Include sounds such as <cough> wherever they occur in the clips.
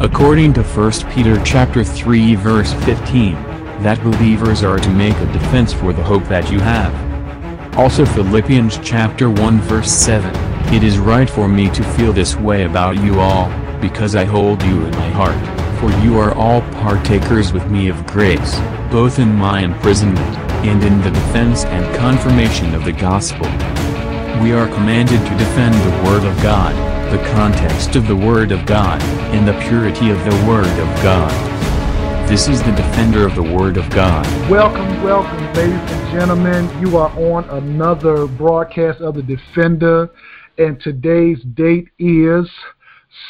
according to 1 Peter chapter 3 verse 15, that believers are to make a defense for the hope that you have. Also Philippians chapter 1 verse 7, it is right for me to feel this way about you all, because I hold you in my heart, for you are all partakers with me of grace, both in my imprisonment, and in the defense and confirmation of the gospel. We are commanded to defend the Word of God, the context of the Word of God, and the purity of the Word of God. This is the defender of the Word of God. Welcome, welcome, ladies and gentlemen. You are on another broadcast of the Defender, and today's date is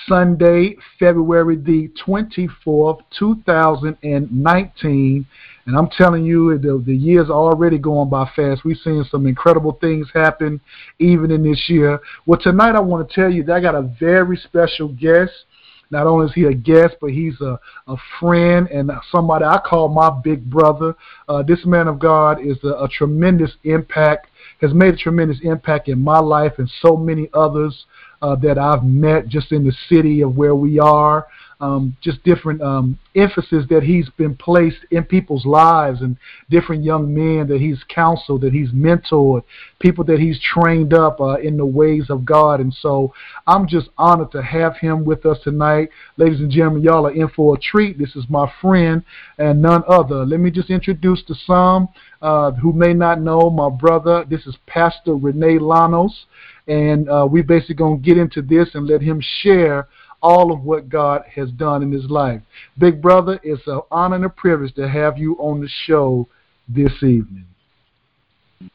Sunday, February the 24th, 2019. And I'm telling you, the, the year's are already going by fast. We've seen some incredible things happen even in this year. Well, tonight I want to tell you that I got a very special guest. Not only is he a guest, but he's a, a friend and somebody I call my big brother. Uh, this man of God is a, a tremendous impact, has made a tremendous impact in my life and so many others uh, that I've met just in the city of where we are um, just different um, emphasis that he's been placed in people's lives and different young men that he's counseled, that he's mentored, people that he's trained up uh, in the ways of God. And so I'm just honored to have him with us tonight. Ladies and gentlemen, y'all are in for a treat. This is my friend and none other. Let me just introduce to some uh, who may not know my brother. This is Pastor Rene Llanos. And uh, we're basically going to get into this and let him share all of what God has done in his life. Big brother, it's an honor and a privilege to have you on the show this evening.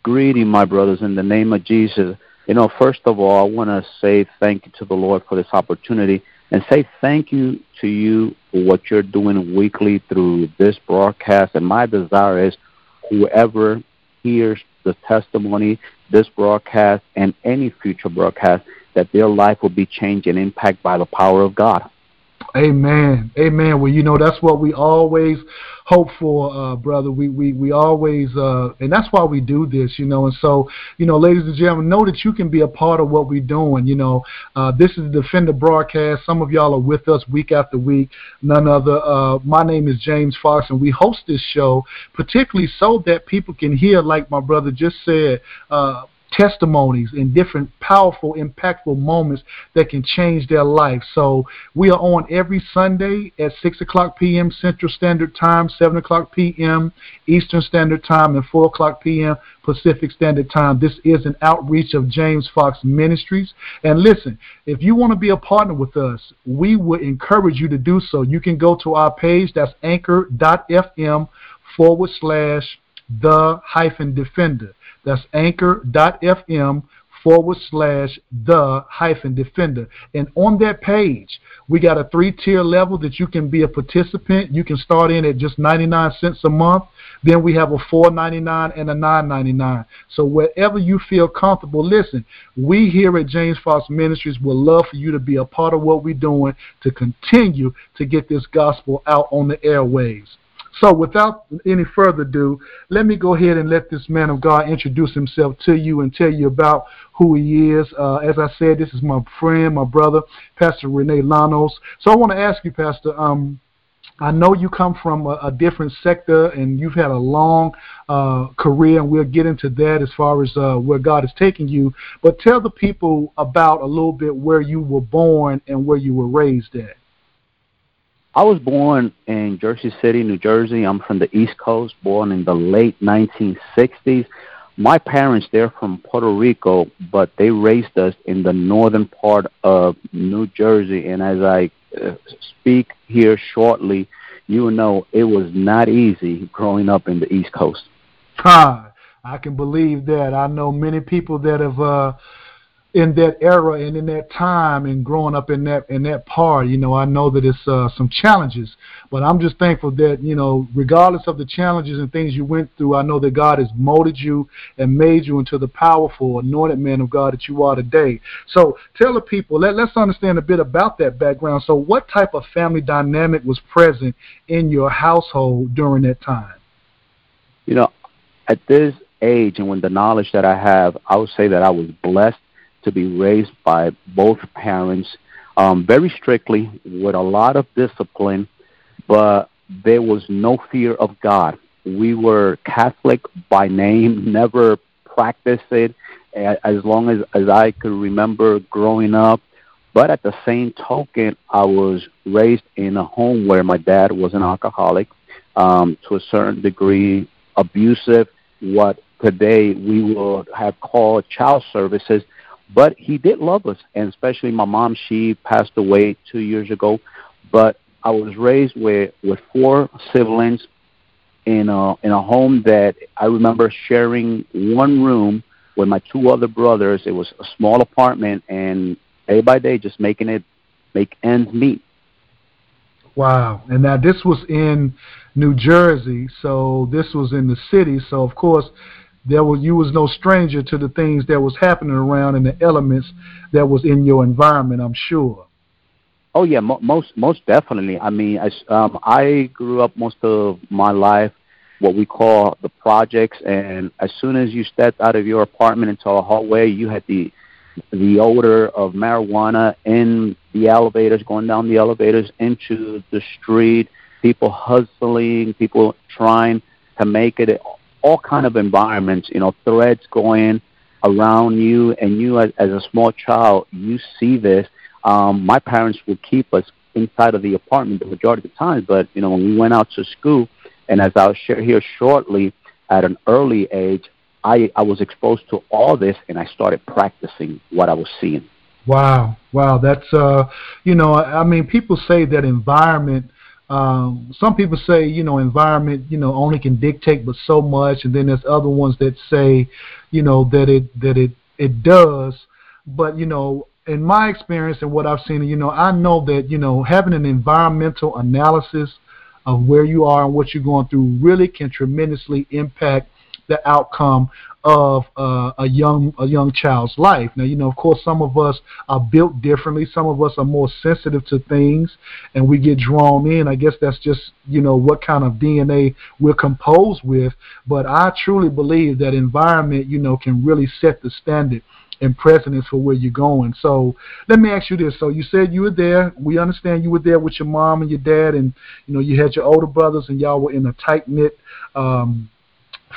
Greeting, my brothers, in the name of Jesus. You know, first of all, I want to say thank you to the Lord for this opportunity and say thank you to you for what you're doing weekly through this broadcast. And my desire is whoever hears the testimony, this broadcast, and any future broadcast, that their life will be changed and impacted by the power of God. Amen. Amen. Well, you know, that's what we always hope for, uh, brother. We, we, we always, uh, and that's why we do this, you know. And so, you know, ladies and gentlemen, know that you can be a part of what we're doing. You know, uh, this is the Defender broadcast. Some of y'all are with us week after week. None other. Uh, my name is James Fox, and we host this show particularly so that people can hear, like my brother just said, uh, testimonies and different powerful, impactful moments that can change their life. So we are on every Sunday at 6 o'clock p.m. Central Standard Time, 7 o'clock p.m. Eastern Standard Time, and 4 o'clock p.m. Pacific Standard Time. This is an outreach of James Fox Ministries. And listen, if you want to be a partner with us, we would encourage you to do so. You can go to our page, that's anchor.fm forward slash the hyphen defender. That's anchor.fm forward slash the hyphen defender. And on that page, we got a three tier level that you can be a participant. You can start in at just 99 cents a month. Then we have a $4.99 and a $9.99. So wherever you feel comfortable, listen, we here at James Fox Ministries would love for you to be a part of what we're doing to continue to get this gospel out on the airwaves. So, without any further ado, let me go ahead and let this man of God introduce himself to you and tell you about who he is. Uh, as I said, this is my friend, my brother, Pastor Rene Llanos. So, I want to ask you, Pastor. Um, I know you come from a, a, different sector and you've had a long uh, career, and we'll get into that as far as uh, where God is taking you. But tell the people about a little bit where you were born and where you were raised at. I was born in Jersey City, New Jersey. I'm from the East Coast, born in the late 1960s. My parents, they're from Puerto Rico, but they raised us in the northern part of New Jersey. And as I uh, speak here shortly, you will know it was not easy growing up in the East Coast. Ha! I can believe that. I know many people that have uh, in that era and in that time and growing up in that in that part, you know, I know that it's uh, some challenges, but I'm just thankful that you know, regardless of the challenges and things you went through, I know that God has molded you and made you into the powerful, anointed man of God that you are today. So tell the people, let, let's understand a bit about that background. So, what type of family dynamic was present in your household during that time? You know, at this age and with the knowledge that I have, I would say that I was blessed to be raised by both parents. um, very strictly with a lot of discipline, but there was no fear of God. We were Catholic by name, <laughs> never practiced it as long as, as I could remember growing up. But at the same token, I was raised in a home where my dad was an alcoholic, um, to a certain degree abusive, what today we would have called child services. But he did love us, and especially my mom. She passed away two years ago. But I was raised with with four siblings in a in a home that I remember sharing one room with my two other brothers. It was a small apartment, and day by day, just making it make ends meet. Wow! And now this was in New Jersey, so this was in the city. So of course, there was you was no stranger to the things that was happening around and the elements that was in your environment. I'm sure. Oh yeah, mo- most most definitely. I mean, I, um, I grew up most of my life what we call the projects, and as soon as you stepped out of your apartment into a hallway, you had the the odor of marijuana in the elevators, going down the elevators into the street, people hustling, people trying to make it all kind of environments, you know, threads going around you, and you as, as a small child, you see this. Um, my parents would keep us inside of the apartment the majority of the time, but you know, when we went out to school, and as I'll share here shortly, at an early age, I, I was exposed to all this, and I started practicing what I was seeing. Wow, wow, that's uh, you know, I, I mean, people say that environment um, some people say, you know, environment, you know, only can dictate but so much, and then there's other ones that say, you know, that it that it it does. But you know, in my experience and what I've seen, you know, I know that you know having an environmental analysis of where you are and what you're going through really can tremendously impact the outcome of uh, a young a young child's life. Now, you know, of course, some of us are built differently. Some of us are more sensitive to things, and we get drawn in. I guess that's just you know what kind of DNA we're composed with. But I truly believe that environment, you know, can really set the standard and precedence for where you're going. So let me ask you this. So you said you were there. We understand you were there with your mom and your dad, and you know you had your older brothers, and y'all were in a tight knit. Um,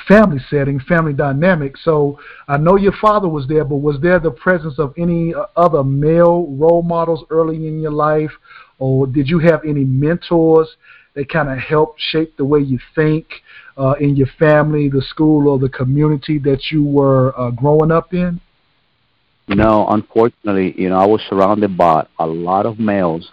family setting, family dynamic. So I know your father was there, but was there the presence of any uh, other male role models early in your life, or did you have any mentors that kind of helped shape the way you think uh, in your family, the school, or the community that you were uh, growing up in? No, unfortunately, you know, I was surrounded by a lot of males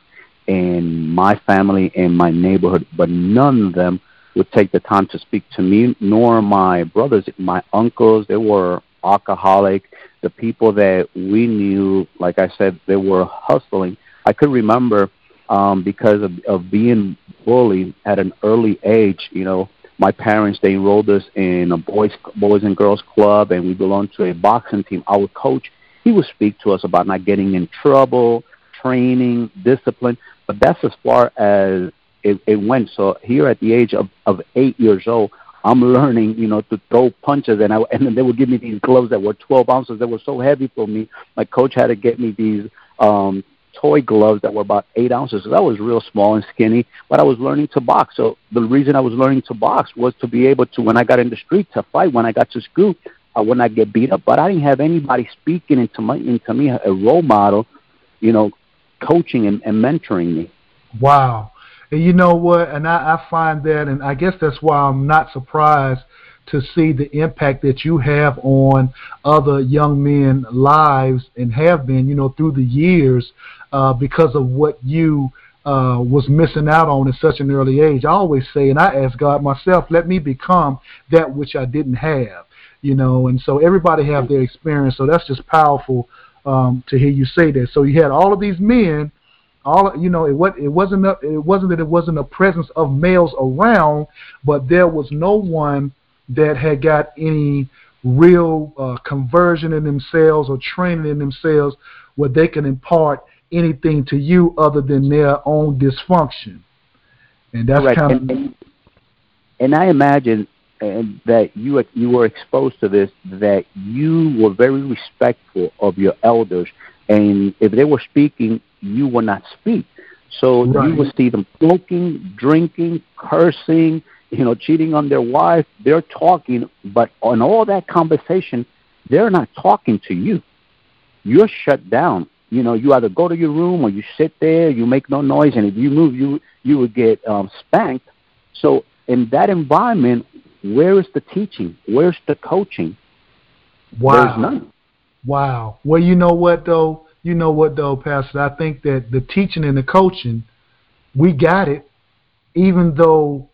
in my family in my neighborhood, but none of them would take the time to speak to me, nor my brothers, my uncles. They were alcoholic. The people that we knew, like I said, they were hustling. I could remember um, because of, of being bullied at an early age. You know, my parents they enrolled us in a boys boys and girls club, and we belonged to a boxing team. Our coach he would speak to us about not getting in trouble, training, discipline. But that's as far as it, it went. So here at the age of, of eight years old, I'm learning, you know, to throw punches, and I <laughs> and then they would give me these gloves that were 12 ounces. That were so heavy for me. My coach had to get me these um, toy gloves that were about eight ounces. So that was real small and skinny. But I was learning to box. So the reason I was learning to box was to be able to, when I got in the street, to fight. When I got to school, I would not get beat up. But I didn't have anybody speaking into my into me a role model, you know, coaching and, and mentoring me. Wow. And you know what? And I, I find that, and I guess that's why I'm not surprised to see the impact that you have on other young men's lives and have been, you know, through the years uh, because of what you uh, was missing out on at such an early age. I always say, and I ask God myself, let me become that which I didn't have, you know. And so everybody have their experience, so that's just powerful um, to hear you say that. So you had all of these men all you know it was it wasn't a, it wasn't that it wasn't a presence of males around but there was no one that had got any real uh, conversion in themselves or training in themselves where they can impart anything to you other than their own dysfunction and that's Correct. kind of and, and I imagine uh, that you you were exposed to this that you were very respectful of your elders and if they were speaking you will not speak. So right. you will see them smoking, drinking, cursing, you know, cheating on their wife. They're talking, but on all that conversation, they're not talking to you. You're shut down. You know, you either go to your room or you sit there. You make no noise, and if you move, you you would get um, spanked. So in that environment, where is the teaching? Where's the coaching? Wow. There's none. Wow. Well, you know what though? You know what though, Pastor? I think that the teaching and the coaching, we got it, even though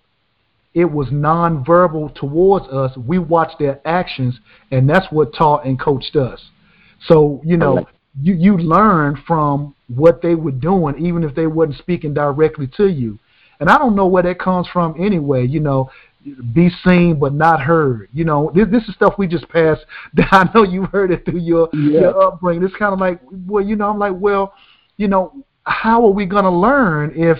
it was nonverbal towards us. We watched their actions, and that's what taught and coached us. So you know, you you learn from what they were doing, even if they wasn't speaking directly to you. And I don't know where that comes from anyway. You know, be seen but not heard. You know, this this is stuff we just passed. <laughs> I know you heard it through your yeah. your upbringing. It's kind of like, well, you know, I'm like, well, you know, how are we going to learn if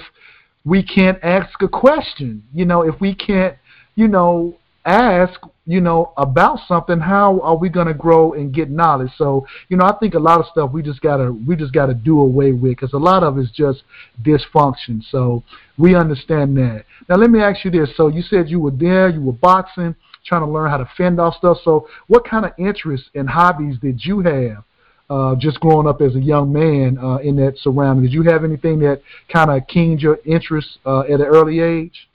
we can't ask a question? You know, if we can't, you know, ask, you know, about something, how are we going to grow and get knowledge? So, you know, I think a lot of stuff we just gotta we just gotta do away with because a lot of it's just dysfunction. So we understand that. Now, let me ask you this. So you said you were there, you were boxing, trying to learn how to fend off stuff. So what kind of interests and hobbies did you have? Uh, just growing up as a young man uh, in that surrounding, did you have anything that kind of keened your interest uh, at an early age?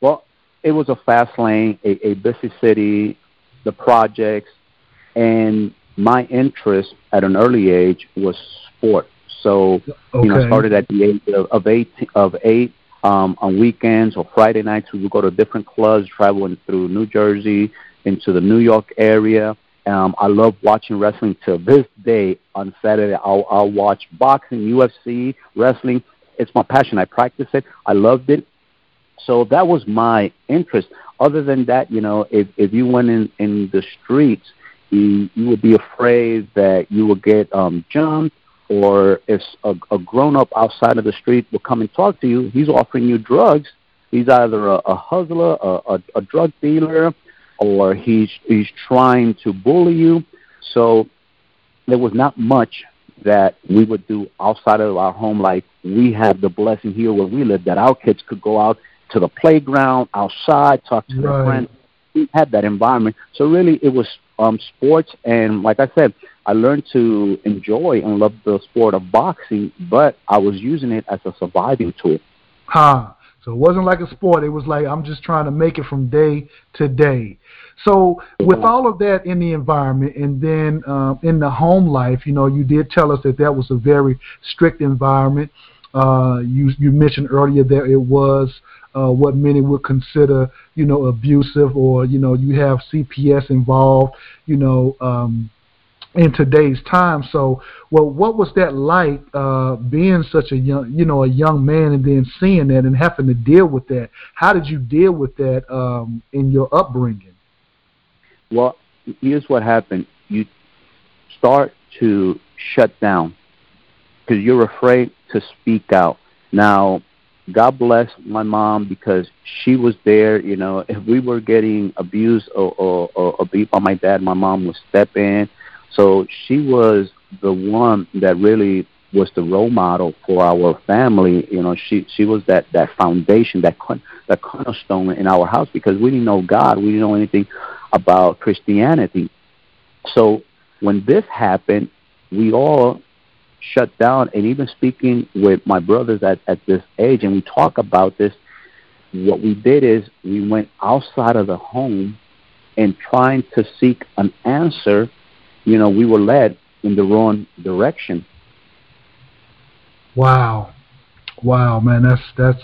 Well, it was a fast lane, a, a busy city, the projects, and my interest at an early age was sport. So, okay. you know, started at the age of, of eight. Of eight, um, on weekends or Friday nights, we would go to different clubs, traveling through New Jersey into the New York area. Um, I love watching wrestling to this day. On Saturday, I'll, I'll watch boxing, UFC, wrestling. It's my passion. I practice it. I loved it. So that was my interest. Other than that, you know, if if you went in in the streets, you you would be afraid that you would get um jumped or if a, a grown up outside of the street will come and talk to you, he's offering you drugs. He's either a, a hustler, a, a, a drug dealer, or he's he's trying to bully you. So there was not much that we would do outside of our home. life. we have the blessing here where we live that our kids could go out to the playground, outside, talk to right. their friends. We had that environment. So really, it was um, sports, and like I said, I learned to enjoy and love the sport of boxing, but I was using it as a surviving tool. Huh. So it wasn't like a sport. It was like I'm just trying to make it from day to day. So with all of that in the environment, and then um, in the home life, you know, you did tell us that that was a very strict environment. Uh, you you mentioned earlier that it was uh, what many would consider, you know, abusive, or you know, you have CPS involved, you know, um, in today's time. So, well, what was that like uh, being such a young, you know, a young man, and then seeing that and having to deal with that? How did you deal with that um, in your upbringing? Well, here's what happened: you start to shut down because you're afraid to speak out. Now, God bless my mom because she was there. You know, if we were getting abused or, or, or beat by my dad, my mom would step in. So she was the one that really was the role model for our family. You know, she she was that that foundation, that that cornerstone in our house because we didn't know God, we didn't know anything about Christianity. So when this happened, we all shut down. And even speaking with my brothers at, at this age, and we talk about this, what we did is we went outside of the home and trying to seek an answer, you know, we were led in the wrong direction. Wow. Wow, man, that's that's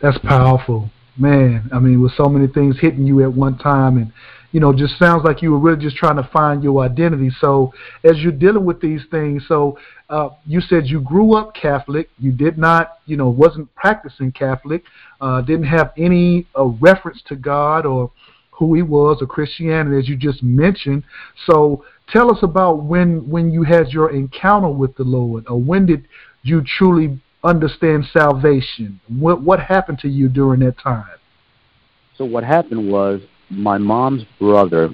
that's powerful. Man, I mean, with so many things hitting you at one time and you know, just sounds like you were really just trying to find your identity. So, as you're dealing with these things, so uh, you said you grew up Catholic. You did not, you know, wasn't practicing Catholic. Uh, didn't have any uh, reference to God or who He was or Christianity, as you just mentioned. So, tell us about when when you had your encounter with the Lord, or when did you truly understand salvation? What what happened to you during that time? So what happened was my mom's brother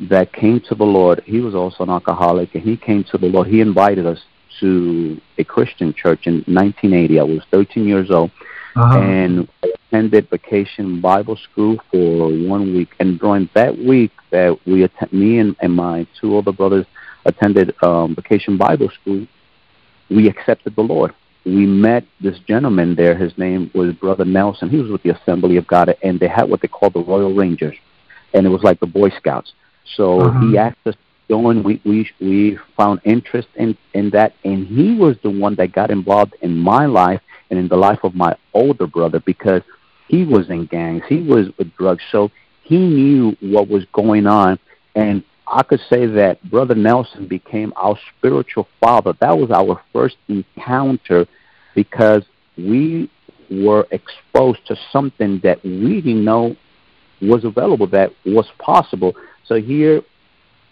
that came to the Lord, he was also an alcoholic, and he came to the Lord. He invited us to a Christian church in 1980. I was 13 years old, Uh-huh. and attended vacation Bible school for one week. And during that week, that we attend, me and, and my two older brothers attended um, vacation Bible school. We accepted the Lord. We met this gentleman there. His name was Brother Nelson. He was with the Assembly of God, and they had what they called the Royal Rangers, and it was like the Boy Scouts. So Uh-huh. he asked us to join. We we we found interest in in that, and he was the one that got involved in my life and in the life of my older brother because he was in gangs, he was with drugs, so he knew what was going on, and I could say that Brother Nelson became our spiritual father. That was our first encounter because we were exposed to something that we didn't know was available, that was possible. So here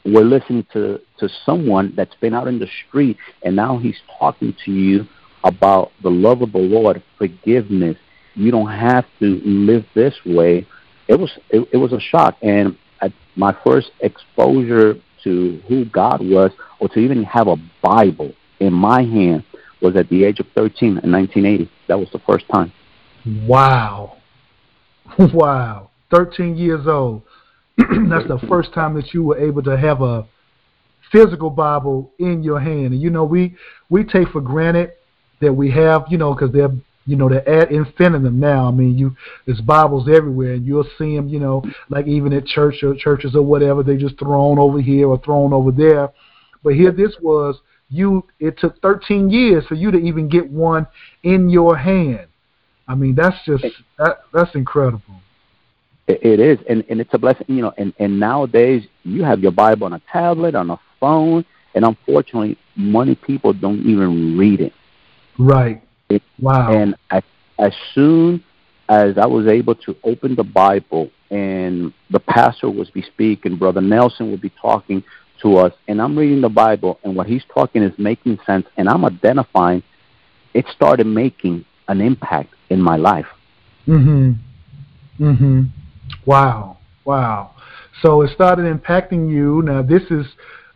we're listening to, to someone that's been out in the street and now he's talking to you about the love of the Lord, forgiveness. You don't have to live this way. It was it, it was a shock, and at my first exposure to who God was, or to even have a Bible in my hand, was at the age of 13 in 1980. That was the first time. Wow. <laughs> Wow. 13 years old. <clears throat> That's the first time that you were able to have a physical Bible in your hand. And you know, we we take for granted that we have, you know, because they're you know they're ad infinitum now. I mean, you there's Bibles everywhere, and you'll see them, you know, like even at church or churches or whatever, they just thrown over here or thrown over there. But here, this was you. It took 13 years for you to even get one in your hand. I mean, that's just that, that's incredible. It, it is, and and it's a blessing, you know. And and nowadays you have your Bible on a tablet, on a phone, and unfortunately, many people don't even read it. Right. It- Wow. And as, as soon as I was able to open the Bible and the pastor would be speaking, Brother Nelson would be talking to us, and I'm reading the Bible, and what he's talking is making sense, and I'm identifying, it started making an impact in my life. Mhm. Mhm. Wow. Wow. So it started impacting you. Now this is,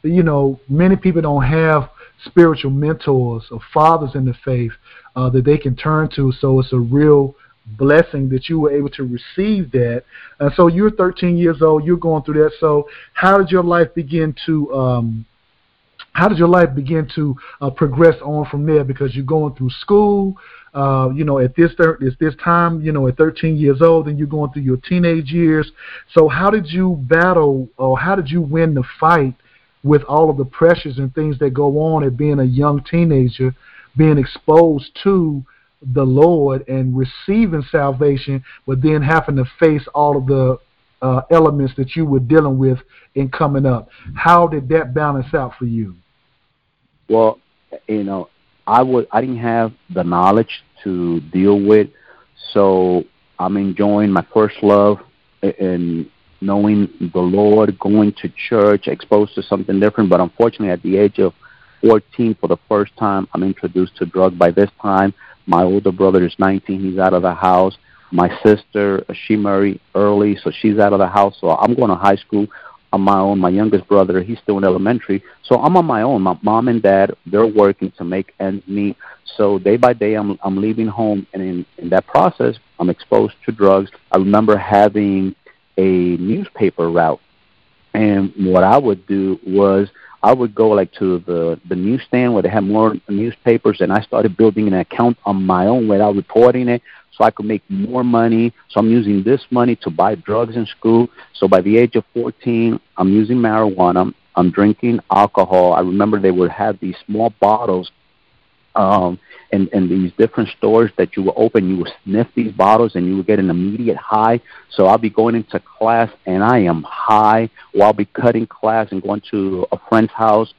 you know, many people don't have spiritual mentors or fathers in the faith uh, that they can turn to. So it's a real blessing that you were able to receive that. And so you're 13 years old. You're going through that. So how did your life begin to? Um, how did your life begin to uh, progress on from there? Because you're going through school, uh, you know, at this thir- at this time, you know, at 13 years old, and you're going through your teenage years. So how did you battle, or how did you win the fight with all of the pressures and things that go on at being a young teenager, being exposed to the Lord and receiving salvation, but then having to face all of the uh, elements that you were dealing with in coming up. How did that balance out for you? Well, you know, I would I didn't have the knowledge to deal with, so I'm enjoying my first love and knowing the Lord, going to church, exposed to something different. But unfortunately, at the age of 14, for the first time, I'm introduced to drug. By this time, my older brother is 19; he's out of the house. My sister, she married early, so she's out of the house. So I'm going to high school on my own. My youngest brother, he's still in elementary. So I'm on my own. My mom and dad, they're working to make ends meet. So day by day, I'm I'm leaving home, and in in that process, I'm exposed to drugs. I remember having a newspaper route, and what I would do was I would go like to the the newsstand where they had more newspapers, and I started building an account on my own without reporting it, so I could make more money. So I'm using this money to buy drugs in school. So by the age of 14, I'm using marijuana. I'm drinking alcohol. I remember they would have these small bottles um, and, and these different stores that you will open, you would sniff these bottles and you would get an immediate high. So I'll be going into class and I am high, or I'll be cutting class and going to a friend's house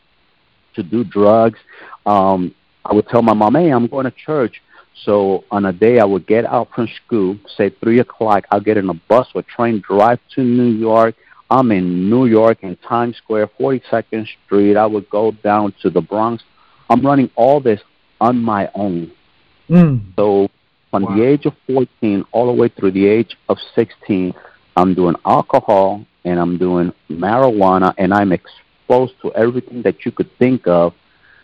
to do drugs. Um, I would tell my mom, hey, I'm going to church. So on a day I would get out from school, say 3 o'clock, I'll get in a bus or train, drive to New York. I'm in New York in Times Square, 42nd Street. I would go down to the Bronx. I'm running all this on my own. Mm. So from Wow. the age of 14 all the way through the age of 16, I'm doing alcohol and I'm doing marijuana and I'm exposed to everything that you could think of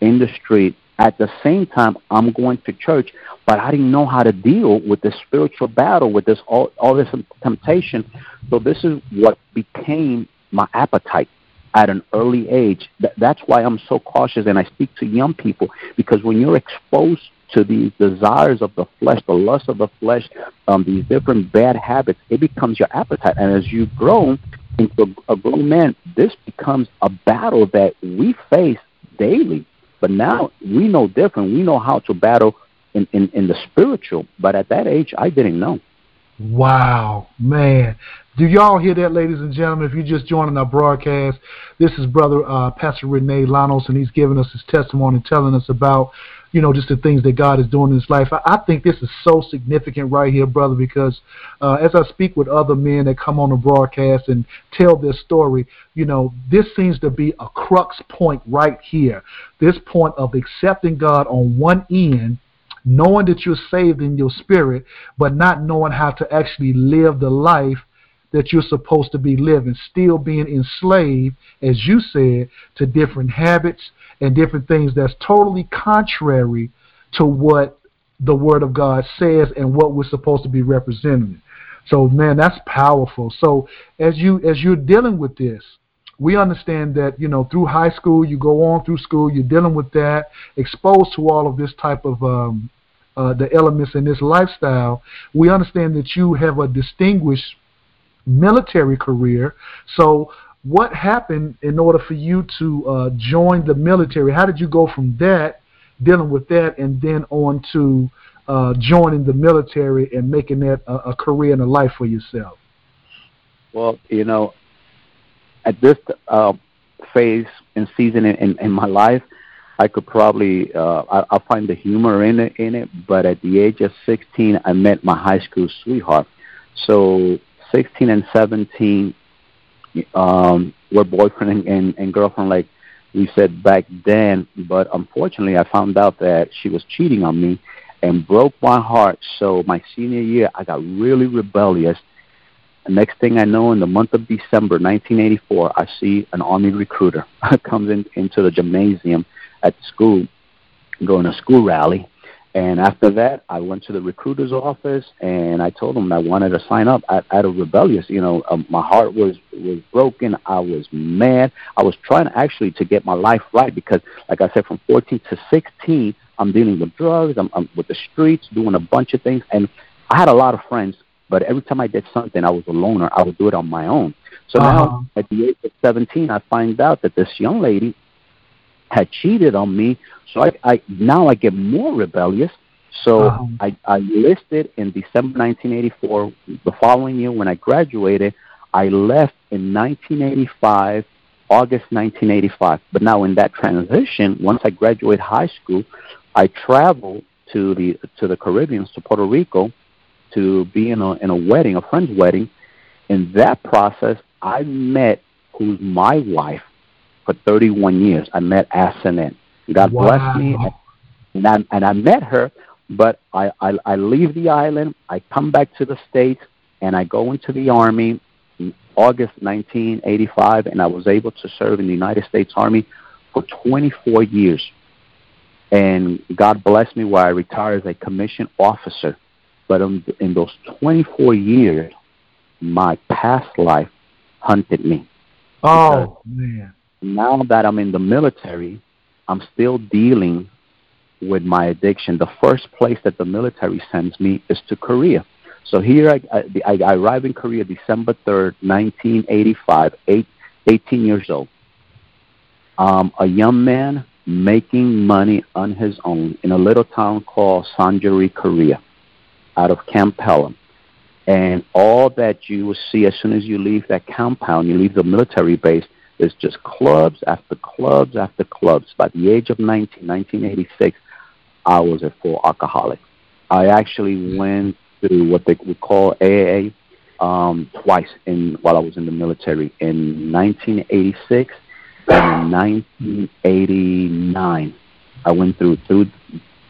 in the street At the same time, I'm going to church, but I didn't know how to deal with this spiritual battle, with this all, all this temptation. So this is what became my appetite at an early age. That's why I'm so cautious, and I speak to young people because when you're exposed to these desires of the flesh, the lust of the flesh, um, these different bad habits, it becomes your appetite. And as you grow into a grown man, this becomes a battle that we face daily. But now we know different. We know how to battle in, in, in the spiritual. But at that age, I didn't know. Wow, man. Do y'all hear that, ladies and gentlemen? If you're just joining our broadcast, this is Brother uh, Pastor Rene Llanos, and he's giving us his testimony, telling us about, you know, just the things that God is doing in his life. I, I think this is so significant right here, brother, because uh, as I speak with other men that come on the broadcast and tell their story, you know, this seems to be a crux point right here. This point of accepting God on one end knowing that you're saved in your spirit, but not knowing how to actually live the life that you're supposed to be living, still being enslaved, as you said, to different habits and different things that's totally contrary to what the Word of God says and what we're supposed to be representing. So, man, that's powerful. So, as you as you're dealing with this, we understand that you know through high school, you go on through school, you're dealing with that, exposed to all of this type of um, uh, the elements in this lifestyle. We understand that you have a distinguished military career. So, what happened in order for you to uh, join the military? How did you go from that, dealing with that, and then on to uh, joining the military and making that a, a career and a life for yourself? Well, you know, at this uh, phase and season in, in, in my life, I could probably uh, I, find the humor in it in it. But at the age of 16, I met my high school sweetheart. So 16 and 17 um, were boyfriend and, and girlfriend, like we said back then. But unfortunately, I found out that she was cheating on me and broke my heart. So my senior year, I got really rebellious. next thing I know, in the month of December 1984, I see an army recruiter <laughs> comes in into the gymnasium at school, going to school rally, and after that, I went to the recruiter's office and I told him I wanted to sign up. I, out of rebellious, you know, um, my heart was was broken. I was mad. I was trying actually to get my life right because, like I said, from 14 to 16, I'm dealing with drugs. I'm, I'm with the streets, doing a bunch of things, and I had a lot of friends. But every time I did something, I was a loner. I would do it on my own. So uh-huh. now, at the age of 17, I find out that this young lady had cheated on me. So I, I now I get more rebellious. So uh-huh. I, I enlisted in December 1984. The following year, when I graduated, I left in 1985, August 1985. But now in that transition, once I graduate high school, I traveled to the to the Caribbean, to Puerto Rico, to be in a in a wedding, a friend's wedding. In that process, I met who's my wife for 31 years. I met Acenet. God wow. bless me, and I, and I met her. But I, I I leave the island. I come back to the states, and I go into the army in August 1985, and I was able to serve in the United States Army for 24 years. And God blessed me where I retired as a commissioned officer. But in, in those 24 years, my past life hunted me. Oh man! Now that I'm in the military, I'm still dealing with my addiction. The first place that the military sends me is to Korea. So here I, I, I arrive in Korea December 3rd, 1985, eight, 18 years old. Um, a young man making money on his own in a little town called Sanjari, Korea, out of Camp Pelham. And all that you will see as soon as you leave that compound, you leave the military base, it's just clubs after clubs after clubs. By the age of 19, 1986, I was a full alcoholic. I actually went through what they would call AA um, twice in while I was in the military in 1986 and in 1989. I went through through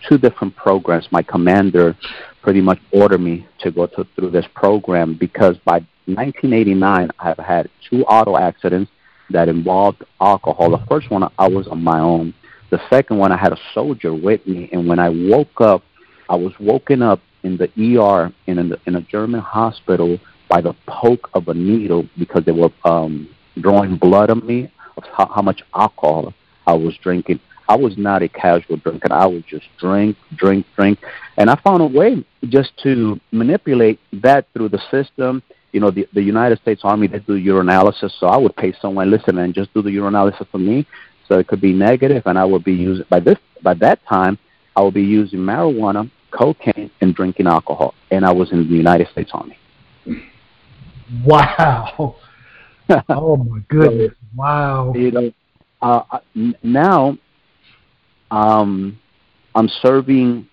two different programs. My commander pretty much ordered me to go to, through this program because by 1989 I've had two auto accidents that involved alcohol. The first one, I was on my own. The second one, I had a soldier with me, and when I woke up, I was woken up in the ER in a, in a German hospital by the poke of a needle because they were um, drawing blood on me of how, how much alcohol I was drinking. I was not a casual drinker. I would just drink, drink, drink. And I found a way just to manipulate that through the system. You know, the, the United States Army, they do urinalysis, so I would pay someone, listen, and just do the urinalysis for me. So it could be negative, and I would be using, by this, by that time, I would be using marijuana, cocaine, and drinking alcohol. And I was in the United States Army. Wow. <laughs> oh my goodness! Wow. You know, uh, now um, I'm serving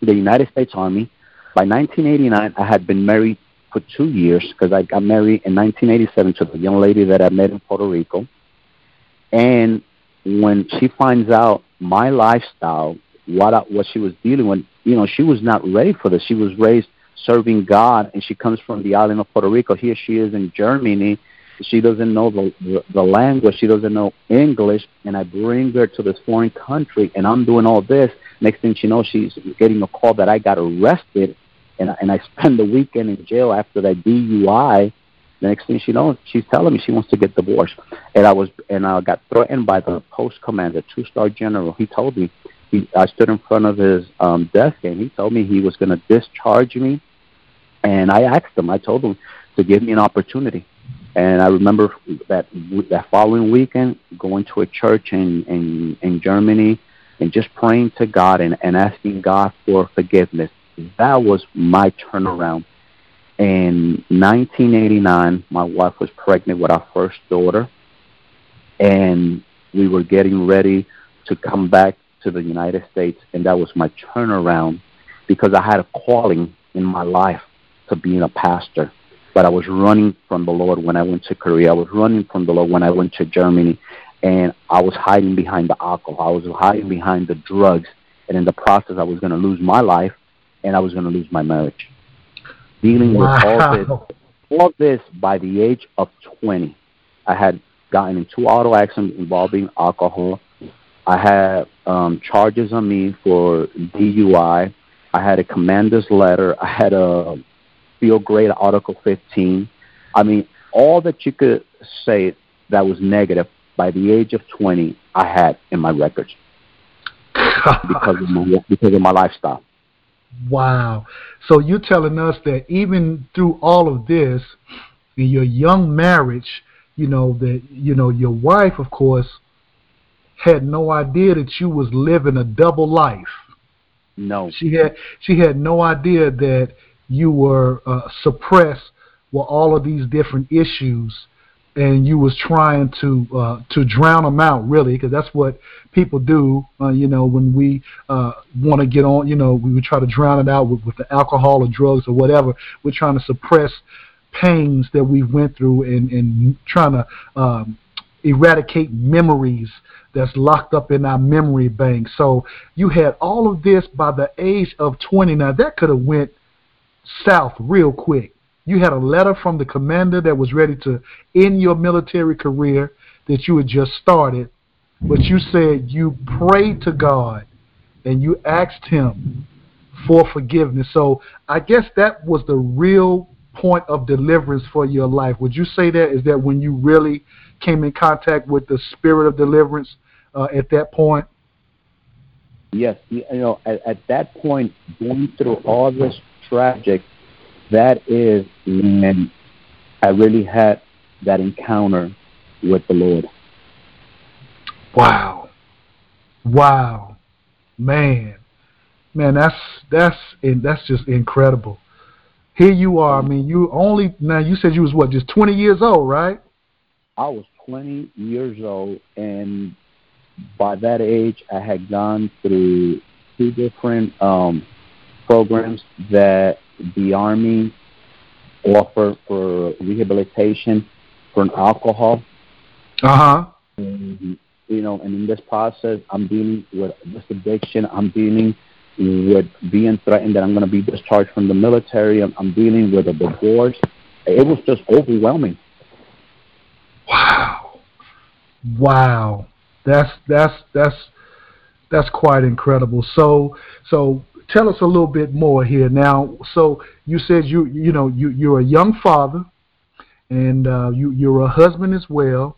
the United States Army. By 1989, I had been married for two years because I got married in 1987 to the young lady that I met in Puerto Rico. And when she finds out my lifestyle, what I, what she was dealing with, you know, she was not ready for this. She was raised serving God, and she comes from the island of Puerto Rico. Here she is in Germany, she doesn't know the, the, the language. She doesn't know English. And I bring her to this foreign country, and I'm doing all this. Next thing she knows, she's getting a call that I got arrested, and and I spend the weekend in jail after that DUI. The next thing she knows, she's telling me she wants to get divorced, and I was and I got threatened by the post commander, two star general. He told me he I stood in front of his um, desk, and he told me he was going to discharge me. And I asked him, I told him to give me an opportunity. And I remember that that following weekend going to a church in in, in Germany and just praying to God and, and asking God for forgiveness. That was my turnaround. In 1989, my wife was pregnant with our first daughter, and we were getting ready to come back to the United States, and that was my turnaround because I had a calling in my life to being a pastor but I was running from the Lord when I went to Korea. I was running from the Lord when I went to Germany. And I was hiding behind the alcohol. I was hiding behind the drugs. And in the process, I was going to lose my life and I was going to lose my marriage. Dealing wow. with all this, all this by the age of 20. I had gotten in two auto accidents involving alcohol. I had um, charges on me for DUI. I had a commander's letter. I had a field grade Article 15. I mean, all that you could say that was negative by the age of 20, I had in my records <laughs> because of my because of my lifestyle. Wow. So you're telling us that even through all of this, in your young marriage, you know that you know your wife, of course, had no idea that you was living a double life. No. She had she had no idea that you were uh, suppressed with all of these different issues and you was trying to uh, to drown them out really because that's what people do uh, you know when we uh, want to get on you know we would try to drown it out with, with the alcohol or drugs or whatever. We're trying to suppress pains that we went through and, and trying to um, eradicate memories that's locked up in our memory bank. So you had all of this by the age of 20 now that could have went south real quick. You had a letter from the commander that was ready to end your military career that you had just started, but you said you prayed to God and you asked Him for forgiveness. So I guess that was the real point of deliverance for your life. Would you say that is that when you really came in contact with the spirit of deliverance uh, at that point? Yes, you know, at, at that point, going through all this tragic, that is when I really had that encounter with the Lord. Wow. Wow. Man. Man, that's that's that's just incredible. Here you are. I mean, you only now. You said you was what, just twenty years old, right? I was twenty years old, and by that age, I had gone through two different um, programs that the Army offer for rehabilitation for an alcohol. Uh huh. You know, and in this process, I'm dealing with this addiction. I'm dealing with being threatened that I'm going to be discharged from the military. I'm, I'm dealing with a divorce. It was just overwhelming. Wow. Wow. That's that's that's that's quite incredible. So so tell us a little bit more here now. So you said you you know you you're a young father, and uh, you you're a husband as well.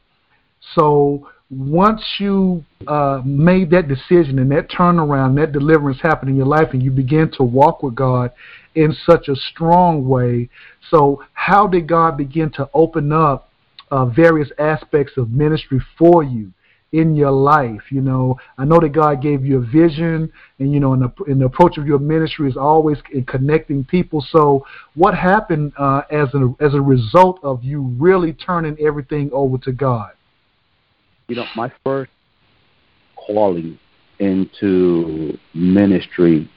So once you uh, made that decision and that turnaround, that deliverance happened in your life, and you began to walk with God in such a strong way. So how did God begin to open up uh, various aspects of ministry for you? In your life. You know, I know that God gave you a vision, and you know, and the, in the approach of your ministry is always in connecting people. So, what happened uh, as a as a result of you really turning everything over to God? You know, my first calling into ministry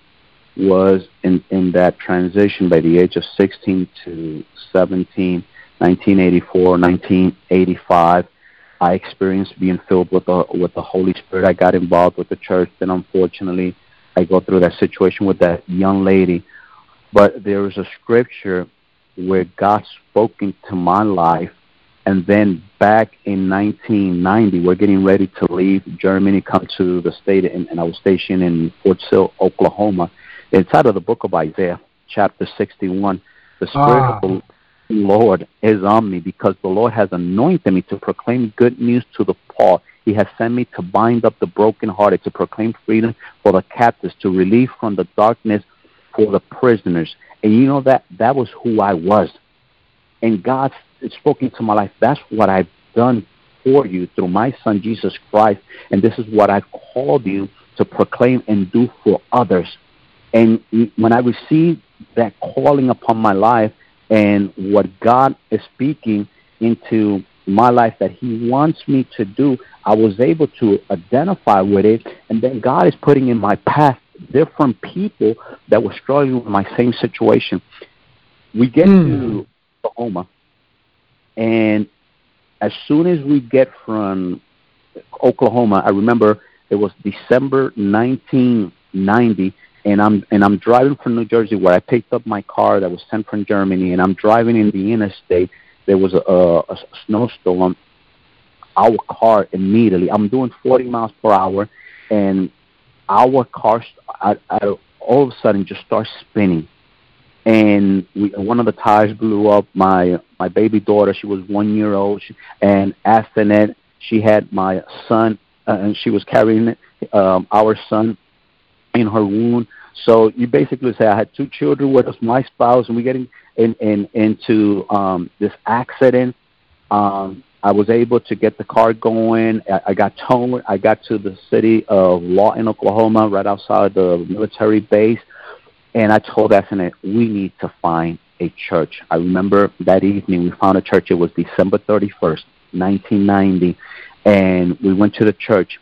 was in in that transition by the age of 16 to 17, 1984, 1985 I experienced being filled with the with the Holy Spirit. I got involved with the church. Then, unfortunately, I go through that situation with that young lady. But there is a scripture where God spoke into my life, and then back in 1990, we're getting ready to leave Germany, come to the state, and, and I was stationed in Fort Sill, Oklahoma. Inside of the book of Isaiah, chapter 61, the Spirit ah. of the Lord is on me because the Lord has anointed me to proclaim good news to the poor. He has sent me to bind up the brokenhearted, to proclaim freedom for the captives, to relieve from the darkness for the prisoners. And you know that that was who I was. And God spoke into my life. That's what I've done for you through my son Jesus Christ. And this is what I've called you to proclaim and do for others. And when I received that calling upon my life, and what God is speaking into my life that He wants me to do, I was able to identify with it, and then God is putting in my path different people that were struggling with my same situation. We get mm. to Oklahoma, and as soon as we get from Oklahoma, I remember it was December 1990 and I'm and I'm driving from New Jersey where I picked up my car that was sent from Germany, and I'm driving in the interstate. There was a, a, a snowstorm. Our car immediately. I'm doing 40 miles per hour, and our car I, I, all of a sudden just starts spinning, and we, one of the tires blew up. My my baby daughter, she was one year old, she, and after that, she had my son, uh, and she was carrying um, our son in her wound. So you basically say I had two children with us, my spouse, and we getting in, in into um, this accident. Um, I was able to get the car going. I, I got towed. I got to the city of Lawton, Oklahoma, right outside the military base, and I told Acenet, we need to find a church. I remember that evening we found a church. It was December 31st, 1990, and we went to the church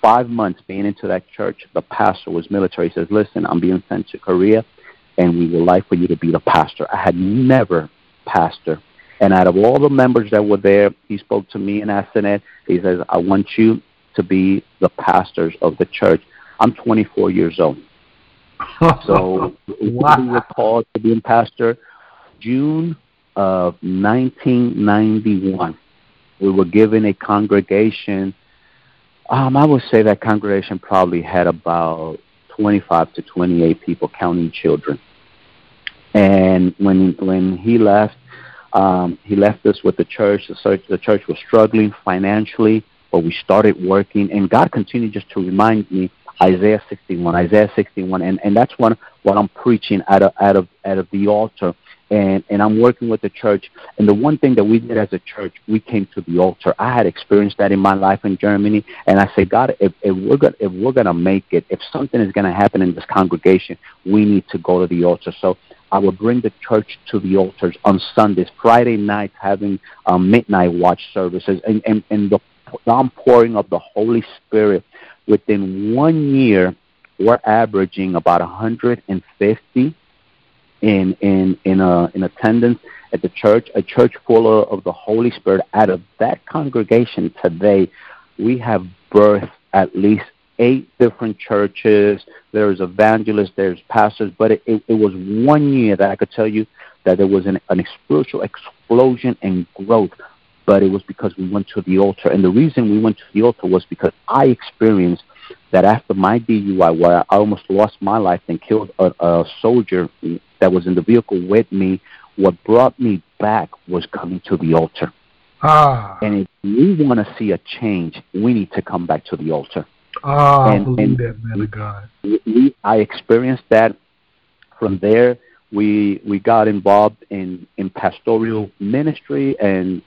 five months being into that church, the pastor was military. He says, Listen, I'm being sent to Korea, and we would like for you to be the pastor. I had never pastor. And out of all the members that were there, he spoke to me and Acenet. He says, I want you to be the pastors of the church. I'm 24 years old. <laughs> so wow. we were called to be pastor June of 1991. We were given a congregation um, I would say that congregation probably had about 25 to 28 people, counting children. And when when he left, um, he left us with the church. The church, the church was struggling financially, but we started working, and God continued just to remind me Isaiah 61, Isaiah 61, and and that's one what I'm preaching out of out of out of the altar and and I'm working with the church. And the one thing that we did as a church, we came to the altar. I had experienced that in my life in Germany, and I said, God, if, if we're gonna if we're gonna make it, if something is gonna happen in this congregation, we need to go to the altar. So I would bring the church to the altars on Sundays, Friday nights, having um, midnight watch services, and and and the downpouring of the Holy Spirit. Within one year, we're averaging about 150 in in in a, in attendance at the church, a church full of the Holy Spirit. Out of that congregation today, we have birthed at least eight different churches. There's evangelists, there's pastors, but it, it, it was one year that I could tell you that there was an, an spiritual explosion and growth. But it was because we went to the altar, and the reason we went to the altar was because I experienced that after my DUI, where I almost lost my life and killed a, a soldier that was in the vehicle with me, what brought me back was coming to the altar. Ah. And if we want to see a change, we need to come back to the altar. Ah, and, I believe that, man of God. We, I experienced that. From there, we we got involved in in pastoral ministry, and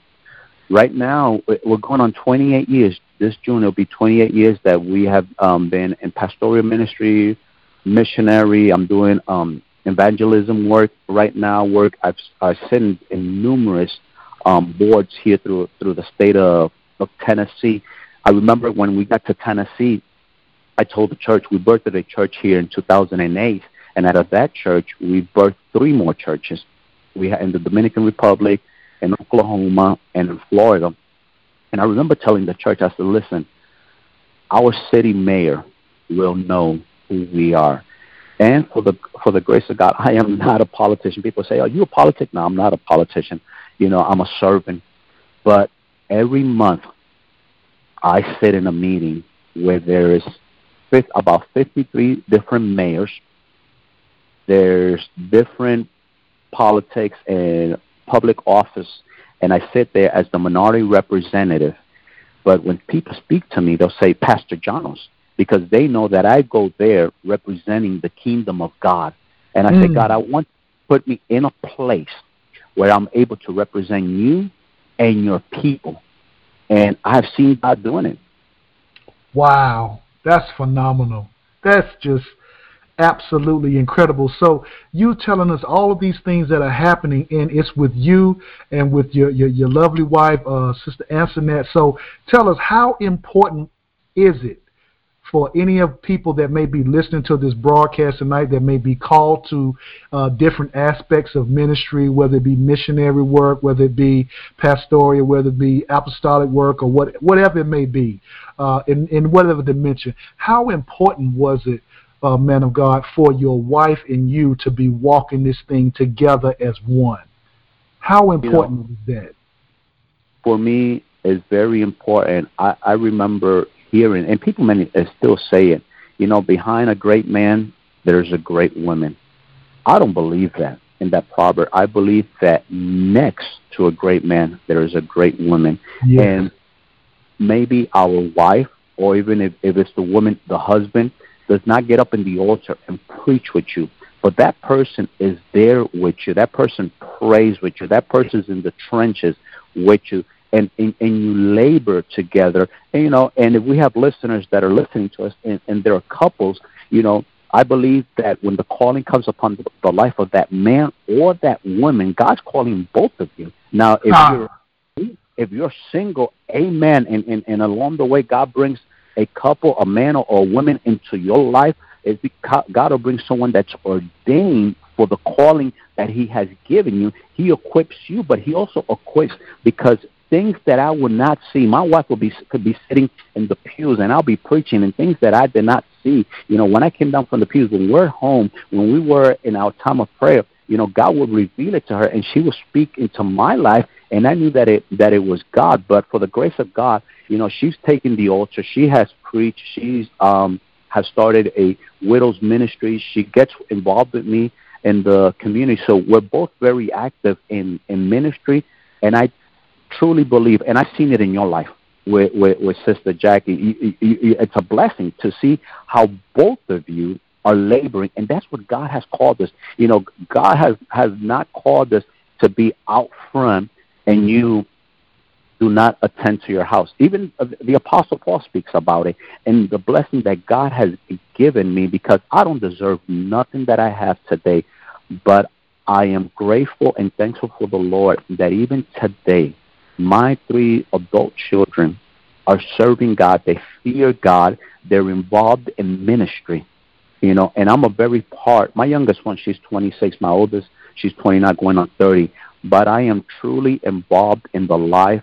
right now we're going on 28 years. This June it'll be 28 years that we have um, been in pastoral ministry, missionary. I'm doing um, evangelism work right now. Work I've I sit in, in numerous um, boards here through through the state of, of Tennessee. I remember when we got to Tennessee, I told the church we birthed a church here in 2008, and out of that church we birthed three more churches. We had in the Dominican Republic, in Oklahoma, and in Florida. And I remember telling the church, I said, "Listen, our city mayor will know who we are." And for the for the grace of God, <laughs> I am not a politician. People say, "Are you a politic?" No, I'm not a politician. You know, I'm a servant. But every month, I sit in a meeting where there is about 53 different mayors. There's different politics and public office, and I sit there as the minority representative. But when people speak to me, they'll say Pastor Llanos because they know that I go there representing the kingdom of God. And I mm. say, God, I want to put me in a place where I'm able to represent you and your people. And I've seen God doing it. Wow, that's phenomenal. That's just absolutely incredible. So you telling us all of these things that are happening, and it's with you and with your your, your lovely wife, uh, Sister Antoinette. So tell us how important is it for any of people that may be listening to this broadcast tonight that may be called to uh, different aspects of ministry, whether it be missionary work, whether it be pastoral, whether it be apostolic work, or what, whatever it may be, uh, in, in whatever dimension. How important was it, uh, man of God, for your wife and you to be walking this thing together as one? How important you know, was that? For me, it's very important. I, I remember hearing, and people many still say it. You know, behind a great man, there's a great woman. I don't believe that in that proverb. I believe that next to a great man, there is a great woman, yes. and maybe our wife, or even if, if it's the woman, the husband, does not get up in the altar and preach with you. But that person is there with you. That person prays with you. That person is in the trenches with you and, and, and you labor together. And, you know, and if we have listeners that are listening to us and, and there are couples, you know, I believe that when the calling comes upon the, the life of that man or that woman, God's calling both of you. Now, if ah. you're if you're single, amen. And, and, and along the way, God brings a couple, a man or a woman into your life. Is because God will bring someone that's ordained for the calling that He has given you. He equips you, but He also equips because things that I would not see. My wife would be could be sitting in the pews and I'll be preaching and things that I did not see. You know, when I came down from the pews, when we're home, when we were in our time of prayer, you know, God would reveal it to her and she would speak into my life and I knew that it that it was God. But for the grace of God, you know, she's taken the altar. She has preached. She's um has started a widows ministry. She gets involved with me in the community. So we're both very active in in ministry and I truly believe, and I've seen it in your life with, with, with Sister Jackie, it's a blessing to see how both of you are laboring, and that's what God has called us. You know, God has has not called us to be out front, and you do not attend to your house. Even uh, the Apostle Paul speaks about it, and the blessing that God has given me because I don't deserve nothing that I have today, but I am grateful and thankful for the Lord that even today my three adult children are serving God. They fear God. They're involved in ministry. You know, and I'm a very part. My youngest one, she's 26. My oldest, she's 29, going on 30. But I am truly involved in the life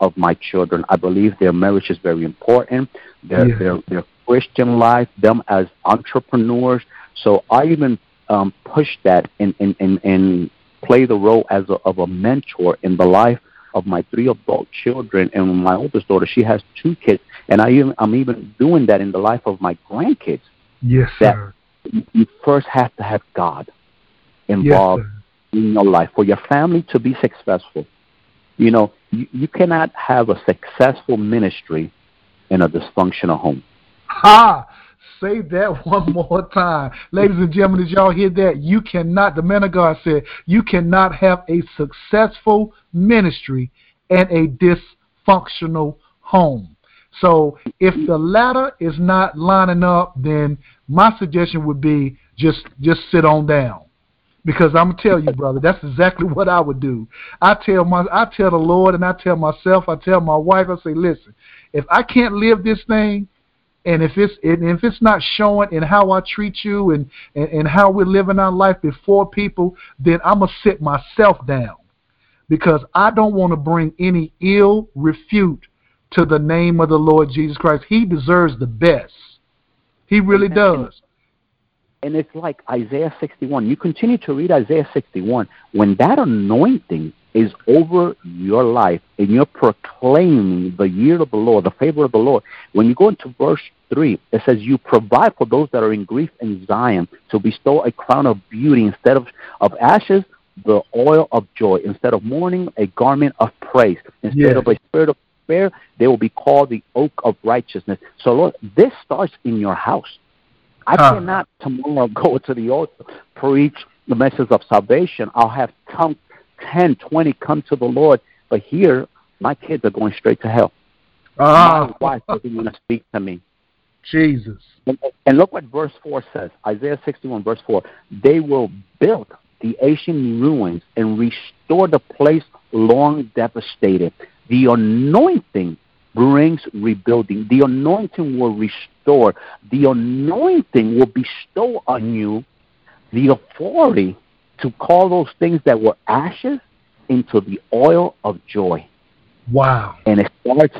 of my children. I believe their marriage is very important. Their yeah. their their Christian life, them as entrepreneurs. So I even um, push that and and and, and play the role as a, of a mentor in the life of my three adult children, and my oldest daughter, she has two kids, and I even, I'm even doing that in the life of my grandkids. Yes, sir. You first have to have God involved yes, in your life for your family to be successful. You know, you, you cannot have a successful ministry in a dysfunctional home. Ha! Say that <laughs> one more time. Ladies and gentlemen, did y'all hear that? You cannot, the man of God said, you cannot have a successful ministry and a dysfunctional home. So if the latter is not lining up, then my suggestion would be just just sit on down. Because I'm gonna tell you, brother, that's exactly what I would do. I tell my I tell the Lord and I tell myself, I tell my wife, I say, listen, if I can't live this thing, and if it's and if it's not showing in how I treat you and, and, and how we're living our life before people, then I'm gonna sit myself down. Because I don't want to bring any ill refute to the name of the Lord Jesus Christ. He deserves the best. He really does. And it's like Isaiah 61. You continue to read Isaiah 61. When that anointing is over your life and you're proclaiming the year of the Lord, the favor of the Lord, when you go into verse 3, it says, You provide for those that are in grief in Zion to bestow a crown of beauty instead of, of ashes, the oil of joy. Instead of mourning, a garment of praise. Instead Yes. of a spirit of despair, they will be called the oak of righteousness. So, Lord, this starts in your house. I Huh. cannot tomorrow <laughs> go to the altar, preach the message of salvation. I'll have come 10, 20 come to the Lord, but here my kids are going straight to hell. Ah, My wife doesn't want to speak to me. Jesus. And, and look what verse 4 says Isaiah 61, verse 4. They will build the ancient ruins and restore the place long devastated. The anointing brings rebuilding. The anointing will restore. The anointing will bestow on you the authority to call those things that were ashes into the oil of joy. Wow. And it starts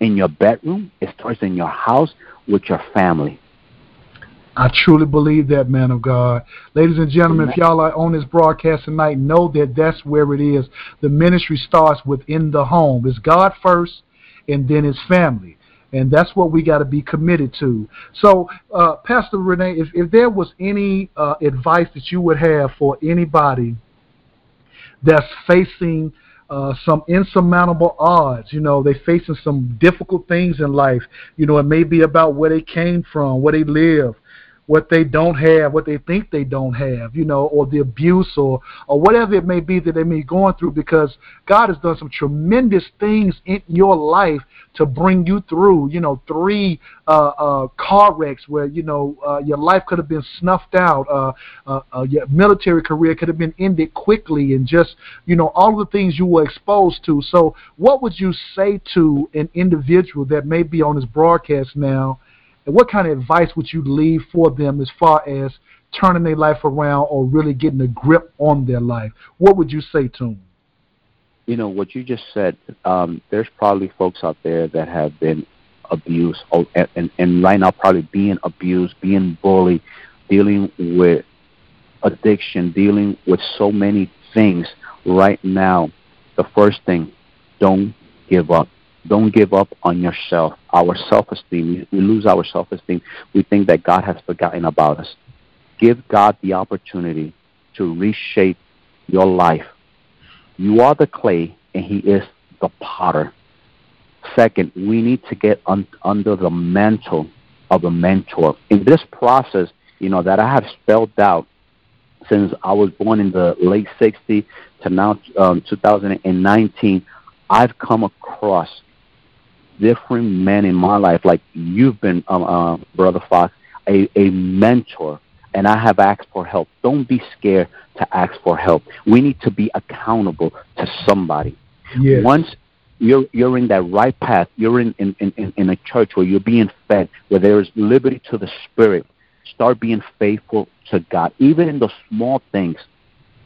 in your bedroom, it starts in your house with your family. I truly believe that, man of God. Ladies and gentlemen, if y'all are on this broadcast tonight, know that that's where it is. The ministry starts within the home. It's God first, and then it's family. And that's what we got to be committed to. So, uh, Pastor Rene, if, if there was any uh, advice that you would have for anybody that's facing uh, some insurmountable odds. You know, they're facing some difficult things in life. You know, it may be about where they came from, where they live, what they don't have, what they think they don't have, you know, or the abuse or, or whatever it may be that they may be going through because God has done some tremendous things in your life to bring you through, you know, three uh, uh, car wrecks where, you know, uh, your life could have been snuffed out, uh, uh, uh, your military career could have been ended quickly and just, you know, all the things you were exposed to. So what would you say to an individual that may be on this broadcast now and what kind of advice would you leave for them as far as turning their life around or really getting a grip on their life? What would you say to them? You know, what you just said, um, there's probably folks out there that have been abused, and, and, and right now probably being abused, being bullied, dealing with addiction, dealing with so many things right now. The first thing, don't give up. Don't give up on yourself. Our self esteem, we lose our self esteem. We think that God has forgotten about us. Give God the opportunity to reshape your life. You are the clay, and He is the potter. Second, we need to get un- under the mantle of a mentor. In this process, you know, that I have spelled out since I was born in the late 60s to now um, 2019, I've come across different men in my life, like you've been, um, uh, Brother Fox, a, a mentor, and I have asked for help. Don't be scared to ask for help. We need to be accountable to somebody. Yes. Once you're you're in that right path, you're in, in, in, in a church where you're being fed, where there is liberty to the spirit, start being faithful to God. Even in the small things.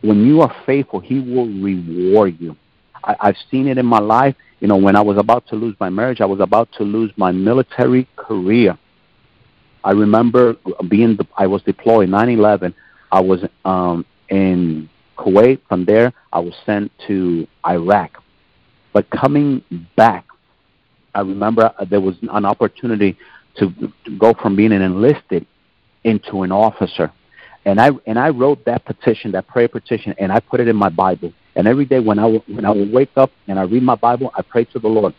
When you are faithful, He will reward you. I, I've seen it in my life. You know, when I was about to lose my marriage, I was about to lose my military career. I remember being I was deployed 9/11. I was um, in Kuwait. From there, I was sent to Iraq. But coming back, I remember there was an opportunity to, to go from being an enlisted into an officer. And I and I wrote that petition, that prayer petition, and I put it in my Bible. And every day when I when I would wake up and I read my Bible, I pray to the Lord.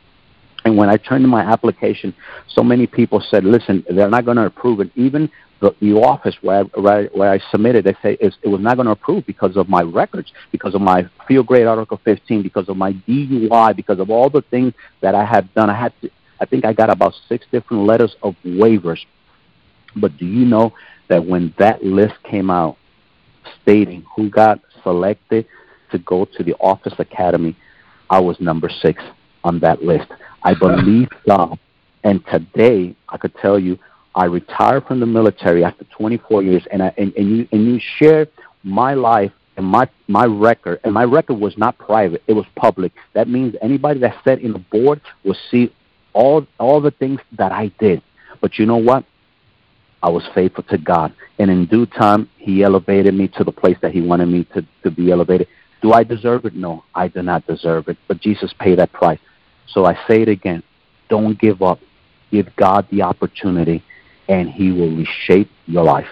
And when I turned in my application, so many people said, "Listen, they're not going to approve it." Even the, the office where I, where I, where I submitted, they say it was not going to approve because of my records, because of my field grade Article 15, because of my DUI, because of all the things that I had done. I had, to, I think I got about six different letters of waivers. But do you know that when that list came out, stating who got selected to go to the Office Academy, I was number six on that list. I <laughs> believe God, and today I could tell you I retired from the military after 24 years, and I, and, and you and you shared my life and my my record, and my record was not private; it was public. That means anybody that sat in the board will see all all the things that I did. But you know what? I was faithful to God, and in due time, He elevated me to the place that He wanted me to to be elevated. Do I deserve it? No, I do not deserve it. But Jesus paid that price. So I say it again: Don't give up. Give God the opportunity and He will reshape your life.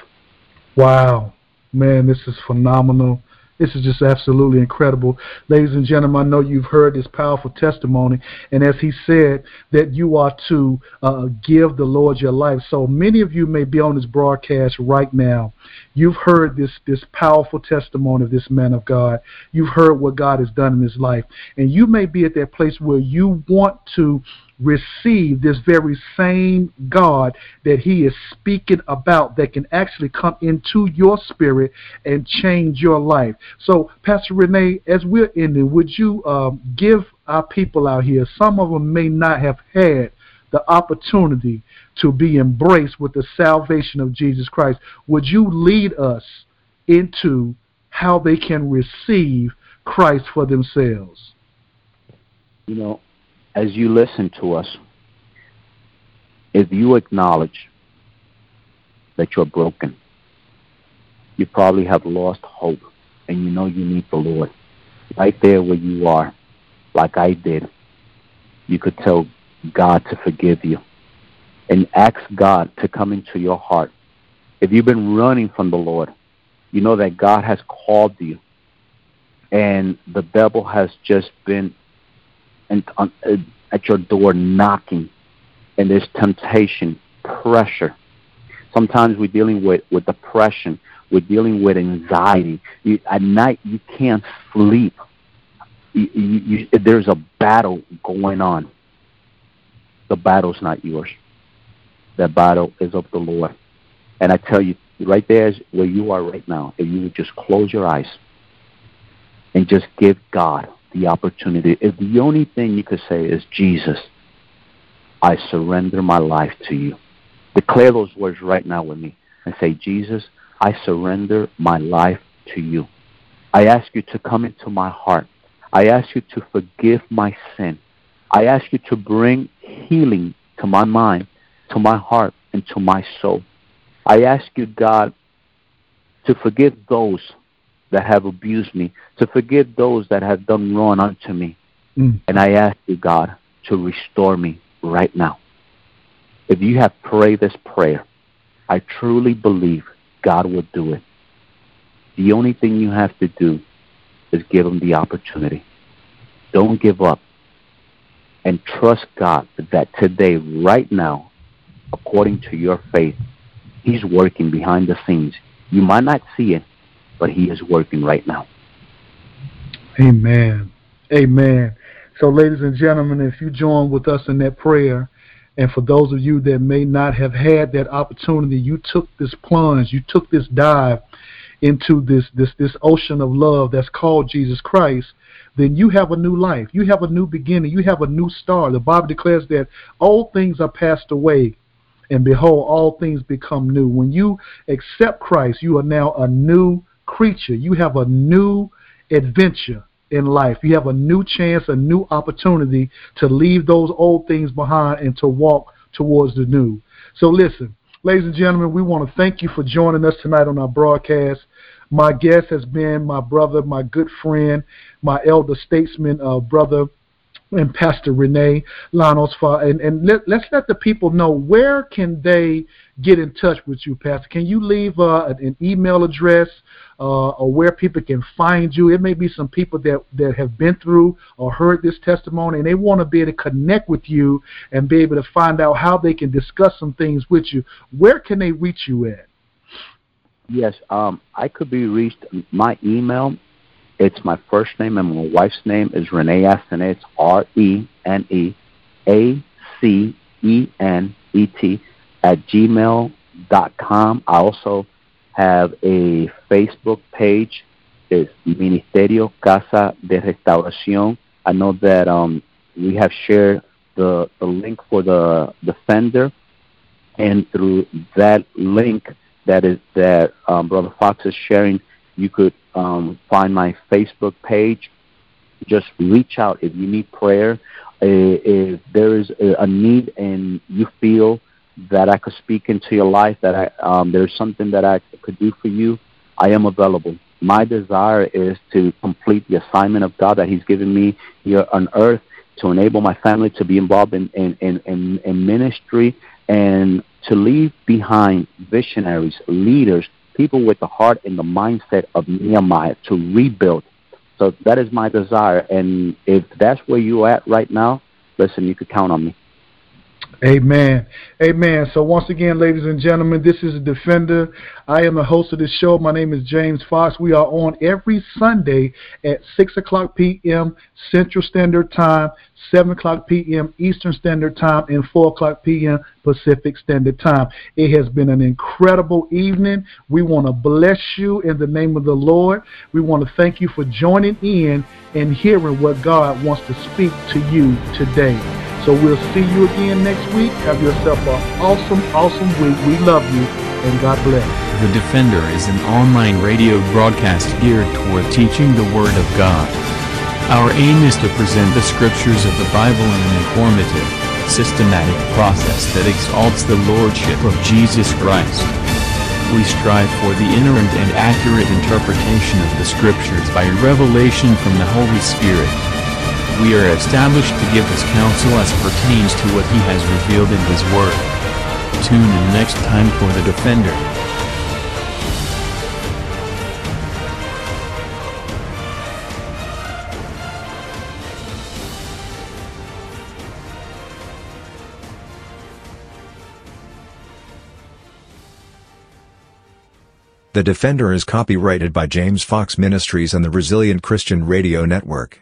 Wow. Man, this is phenomenal. This is just absolutely incredible. Ladies and gentlemen, I know you've heard this powerful testimony. And as he said, that you are to uh, give the Lord your life. So many of you may be on this broadcast right now. You've heard this, this powerful testimony of this man of God. You've heard what God has done in his life. And you may be at that place where you want to receive this very same God that he is speaking about that can actually come into your spirit and change your life. So, Pastor Rene, as we're ending, would you um, give our people out here, some of them may not have had the opportunity to be embraced with the salvation of Jesus Christ, would you lead us into how they can receive Christ for themselves? You know, as you listen to us, if you acknowledge that you're broken, you probably have lost hope and you know you need the Lord. Right there where you are, like I did, you could tell God to forgive you and ask God to come into your heart. If you've been running from the Lord, you know that God has called you and the devil has just been and uh, at your door knocking, and there's temptation, pressure. Sometimes we're dealing with, with depression. We're dealing with anxiety. You, at night, you can't sleep. You, you, there's a battle going on. The battle's not yours. The battle is of the Lord. And I tell you, right there where you are right now, if you would just close your eyes and just give God the opportunity. If the only thing you could say is, Jesus, I surrender my life to you. Declare those words right now with me and say, Jesus, I surrender my life to you. I ask you to come into my heart. I ask you to forgive my sin. I ask you to bring healing to my mind, to my heart, and to my soul. I ask you, God, to forgive those that have abused me, to forgive those that have done wrong unto me. Mm. And I ask you, God, to restore me right now. If you have prayed this prayer, I truly believe God will do it. The only thing you have to do is give him the opportunity. Don't give up. And trust God that today, right now, according to your faith, He's working behind the scenes. You might not see it, but He is working right now. Amen. Amen. So, ladies and gentlemen, if you join with us in that prayer, and for those of you that may not have had that opportunity, you took this plunge, you took this dive into this this this ocean of love that's called Jesus Christ, then you have a new life. You have a new beginning. You have a new start. The Bible declares that all things are passed away, and behold, all things become new. When you accept Christ, you are now a new creature. You have a new adventure in life. You have a new chance, a new opportunity to leave those old things behind and to walk towards the new. So listen, ladies and gentlemen, we want to thank you for joining us tonight on our broadcast. My guest has been my brother, my good friend, my elder statesman, uh, brother and Pastor Rene Llanos for and, and let, us let the people know where can they get in touch with you, Pastor. Can you leave uh, an email address uh, or where people can find you? It may be some people that, that have been through or heard this testimony and they want to be able to connect with you and be able to find out how they can discuss some things with you. Where can they reach you at? Yes, um, I could be reached. My email it's my first name and my wife's name is Rene Acenet. It's R E N E A C E N E T at gmail dot com. I also have a Facebook page. It's Ministerio Casa de Restauración. I know that um, we have shared the, the link for the defender, and through that link that is that um, Brother Fox is sharing, you could um, find my Facebook page. Just reach out if you need prayer. If there is a need and you feel that I could speak into your life, that I, um, there's something that I could do for you, I am available. My desire is to complete the assignment of God that He's given me here on earth to enable my family to be involved in, in, in, in ministry and to leave behind visionaries, leaders people with the heart and the mindset of Nehemiah to rebuild. So that is my desire. And if that's where you're at right now, listen, you could count on me. Amen. Amen. So once again, ladies and gentlemen, this is Defender. I am the host of this show. My name is James Fox. We are on every Sunday at 6 o'clock p.m. Central Standard Time, 7 o'clock p.m. Eastern Standard Time, and 4 o'clock p.m. Pacific Standard Time. It has been an incredible evening. We want to bless you in the name of the Lord. We want to thank you for joining in and hearing what God wants to speak to you today. So we'll see you again next week. Have yourself an awesome, awesome week. We love you and God bless. The Defender is an online radio broadcast geared toward teaching the Word of God. Our aim is to present the scriptures of the Bible in an informative, systematic process that exalts the Lordship of Jesus Christ. We strive for the inerrant and accurate interpretation of the scriptures by revelation from the Holy Spirit. We are established to give his counsel as pertains to what he has revealed in his word. Tune in next time for The Defender. The Defender is copyrighted by James Fox Ministries and the Resilient Christian Radio Network.